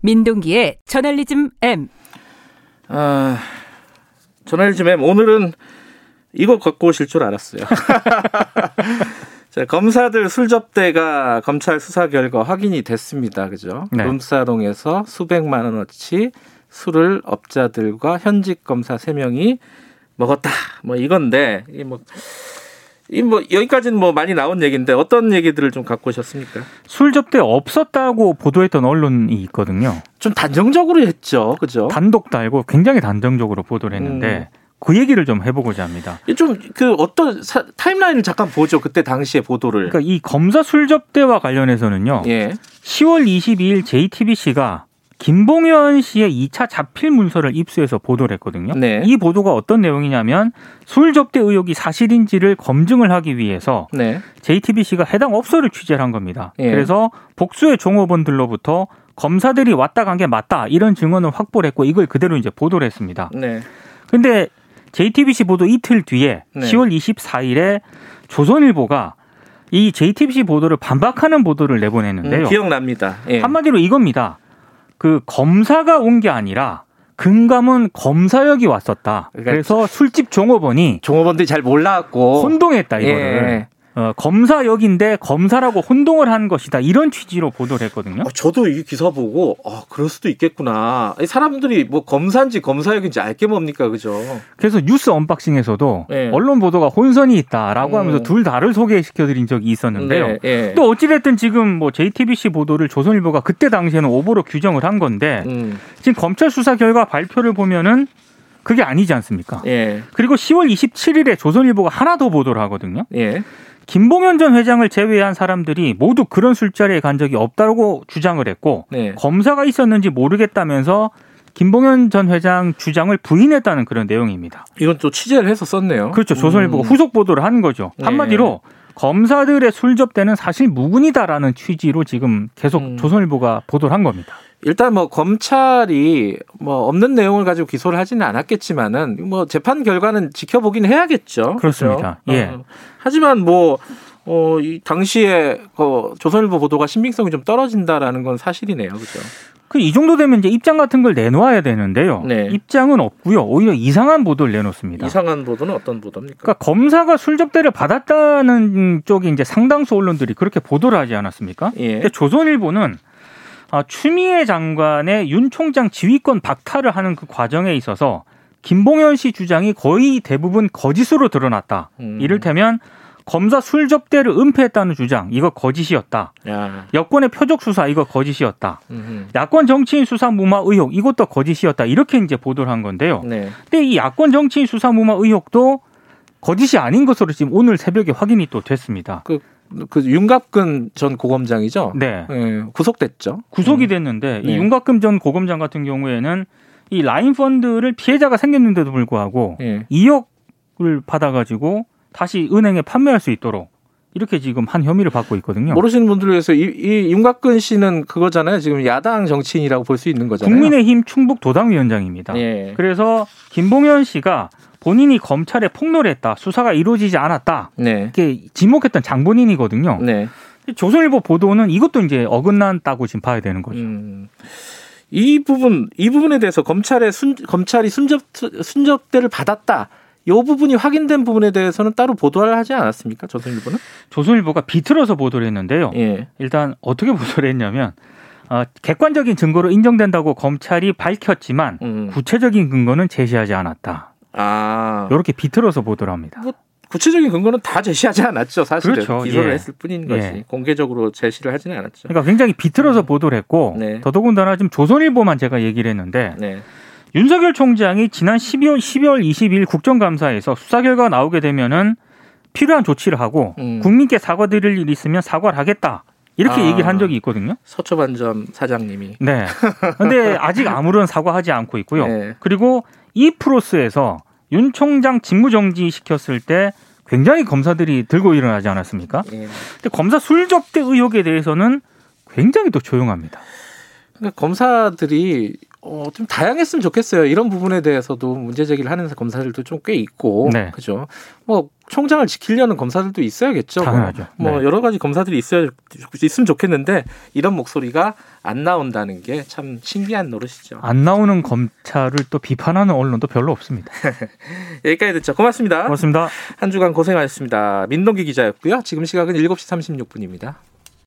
민동기의 저널리즘 M. 아, 저널리즘 M 오늘은 이거 갖고 오실 줄 알았어요. 자, 검사들 술 접대가 검찰 수사 결과 확인이 됐습니다. 그죠? 네. 룸사롱에서 수백만 원어치 술을 업자들과 현직 검사 세명이 먹었다. 뭐 이건데 이뭐 이뭐 여기까지는 뭐 많이 나온 얘기인데 어떤 얘기들을 좀 갖고 오셨습니까? 술 접대 없었다고 보도했던 언론이 있거든요. 좀 단정적으로 했죠. 그죠? 단독 달고 굉장히 단정적으로 보도를 했는데 그 얘기를 좀 해보고자 합니다. 좀 그 어떤 사- 타임라인을 잠깐 보죠. 그때 당시의 보도를. 그러니까 이 검사 술 접대와 관련해서는요. 예. 10월 22일 JTBC가 김봉현 씨의 2차 자필 문서를 입수해서 보도를 했거든요. 네. 이 보도가 어떤 내용이냐면 술 접대 의혹이 사실인지를 검증을 하기 위해서 네. JTBC가 해당 업소를 취재를 한 겁니다. 예. 그래서 복수의 종업원들로부터 검사들이 왔다 간 게 맞다 이런 증언을 확보를 했고 이걸 그대로 이제 보도를 했습니다. 네. 근데 JTBC 보도 이틀 뒤에 네. 10월 24일에 조선일보가 이 JTBC 보도를 반박하는 보도를 내보냈는데요. 음, 기억납니다. 예. 한마디로 이겁니다. 그 검사가 온 게 아니라 금감은 검사역이 왔었다. 그러니까 그래서 술집 종업원이 종업원들이 잘 몰랐고 혼동했다 이거를. 예. 어, 검사역인데 검사라고 혼동을 한 것이다 이런 취지로 보도를 했거든요. 어, 저도 이 기사 보고 아 그럴 수도 있겠구나. 이 사람들이 뭐 검사인지 검사역인지 알게 뭡니까, 그죠? 그래서 뉴스 언박싱에서도 예. 언론 보도가 혼선이 있다라고 음. 하면서 둘 다를 소개시켜드린 적이 있었는데요. 네, 예. 또 어찌됐든 지금 뭐 JTBC 보도를 조선일보가 그때 당시에는 오보로 규정을 한 건데 음, 지금 검찰 수사 결과 발표를 보면은 그게 아니지 않습니까? 예, 그리고 10월 27일에 조선일보가 하나 더 보도를 하거든요. 예, 김봉현 전 회장을 제외한 사람들이 모두 그런 술자리에 간 적이 없다고 주장을 했고 네. 검사가 있었는지 모르겠다면서 김봉현 전 회장 주장을 부인했다는 그런 내용입니다. 이건 또 취재를 해서 썼네요. 그렇죠. 조선일보가 음. 후속 보도를 한 거죠. 네. 한마디로 검사들의 술 접대는 사실 무근이다라는 취지로 지금 계속 음. 조선일보가 보도를 한 겁니다. 일단 뭐 검찰이 뭐 없는 내용을 가지고 기소를 하지는 않았겠지만은 뭐 재판 결과는 지켜보긴 해야겠죠. 그렇습니다. 그렇죠? 예. 어, 하지만 뭐 어, 이 당시에 그 조선일보 보도가 신빙성이 좀 떨어진다라는 건 사실이네요. 그죠? 그 이 정도 되면 이제 입장 같은 걸 내놓아야 되는데요. 네. 입장은 없고요. 오히려 이상한 보도를 내놓습니다. 이상한 보도는 어떤 보도입니까? 그러니까 검사가 술 접대를 받았다는 쪽이 이제 상당수 언론들이 그렇게 보도를 하지 않았습니까? 예. 근데 조선일보는 아, 추미애 장관의 윤 총장 지휘권 박탈을 하는 그 과정에 있어서 김봉현 씨 주장이 거의 대부분 거짓으로 드러났다. 음. 이를테면 검사 술 접대를 은폐했다는 주장 이거 거짓이었다. 야. 여권의 표적 수사 이거 거짓이었다. 음흠. 야권 정치인 수사 무마 의혹 이것도 거짓이었다. 이렇게 이제 보도를 한 건데요. 네. 근데 이 야권 정치인 수사 무마 의혹도 거짓이 아닌 것으로 지금 오늘 새벽에 확인이 또 됐습니다. 그, 그 윤갑근 전 고검장이죠. 네. 예, 구속됐죠. 구속이 음. 됐는데 네. 이 윤곽금 전 고검장 같은 경우에는 이 라인 펀드를 피해자가 생겼는데도 불구하고 예. 2억을 받아가지고 다시 은행에 판매할 수 있도록 이렇게 지금 한 혐의를 받고 있거든요. 모르시는 분들을 위해서 이, 이 윤곽근 씨는 그거잖아요. 지금 야당 정치인이라고 볼 수 있는 거잖아요. 국민의힘 충북 도당위원장입니다. 예. 그래서 김봉현 씨가 본인이 검찰에 폭로를 했다. 수사가 이루어지지 않았다. 네. 이렇게 지목했던 장본인이거든요. 네. 조선일보 보도는 이것도 이제 어긋난다고 지금 봐야 되는 거죠. 음. 이 부분 이 부분에 대해서 검찰의 순, 검찰이 순접 순접대를 받았다. 이 부분이 확인된 부분에 대해서는 따로 보도를 하지 않았습니까? 조선일보는? 조선일보가 비틀어서 보도를 했는데요. 예. 일단 어떻게 보도를 했냐면 어, 객관적인 증거로 인정된다고 검찰이 밝혔지만 음. 구체적인 근거는 제시하지 않았다. 아. 이렇게 비틀어서 보도를 합니다. 구체적인 근거는 다 제시하지 않았죠. 사실은 그렇죠. 기소를 예. 했을 뿐인 거지. 예. 공개적으로 제시를 하지는 않았죠. 그러니까 굉장히 비틀어서 보도를 했고 네. 더더군다나 지금 조선일보만 제가 얘기를 했는데 네. 윤석열 총장이 지난 12월 12월 20일 국정감사에서 수사 결과가 나오게 되면은 필요한 조치를 하고 음. 국민께 사과드릴 일이 있으면 사과를 하겠다. 이렇게 아. 얘기를 한 적이 있거든요. 서초반점 사장님이 네. 근데 아직 아무런 사과하지 않고 있고요. 네. 그리고 이 프로스에서 윤 총장 직무정지 시켰을 때 굉장히 검사들이 들고 일어나지 않았습니까? 예. 근데 검사 술 접대 의혹에 대해서는 굉장히 또 조용합니다. 그러니까 검사들이 어, 좀 다양했으면 좋겠어요. 이런 부분에 대해서도 문제 제기를 하는 검사들도 좀 꽤 있고, 네. 그죠? 뭐 총장을 지키려는 검사들도 있어야겠죠. 당연하죠. 뭐 네. 여러 가지 검사들이 있어야 있으면 좋겠는데 이런 목소리가 안 나온다는 게 참 신기한 노릇이죠. 안 나오는 검찰을 또 비판하는 언론도 별로 없습니다. 여기까지 듣죠. 고맙습니다. 고맙습니다. 한 주간 고생하셨습니다. 민동기 기자였고요. 지금 시각은 7시 36분입니다.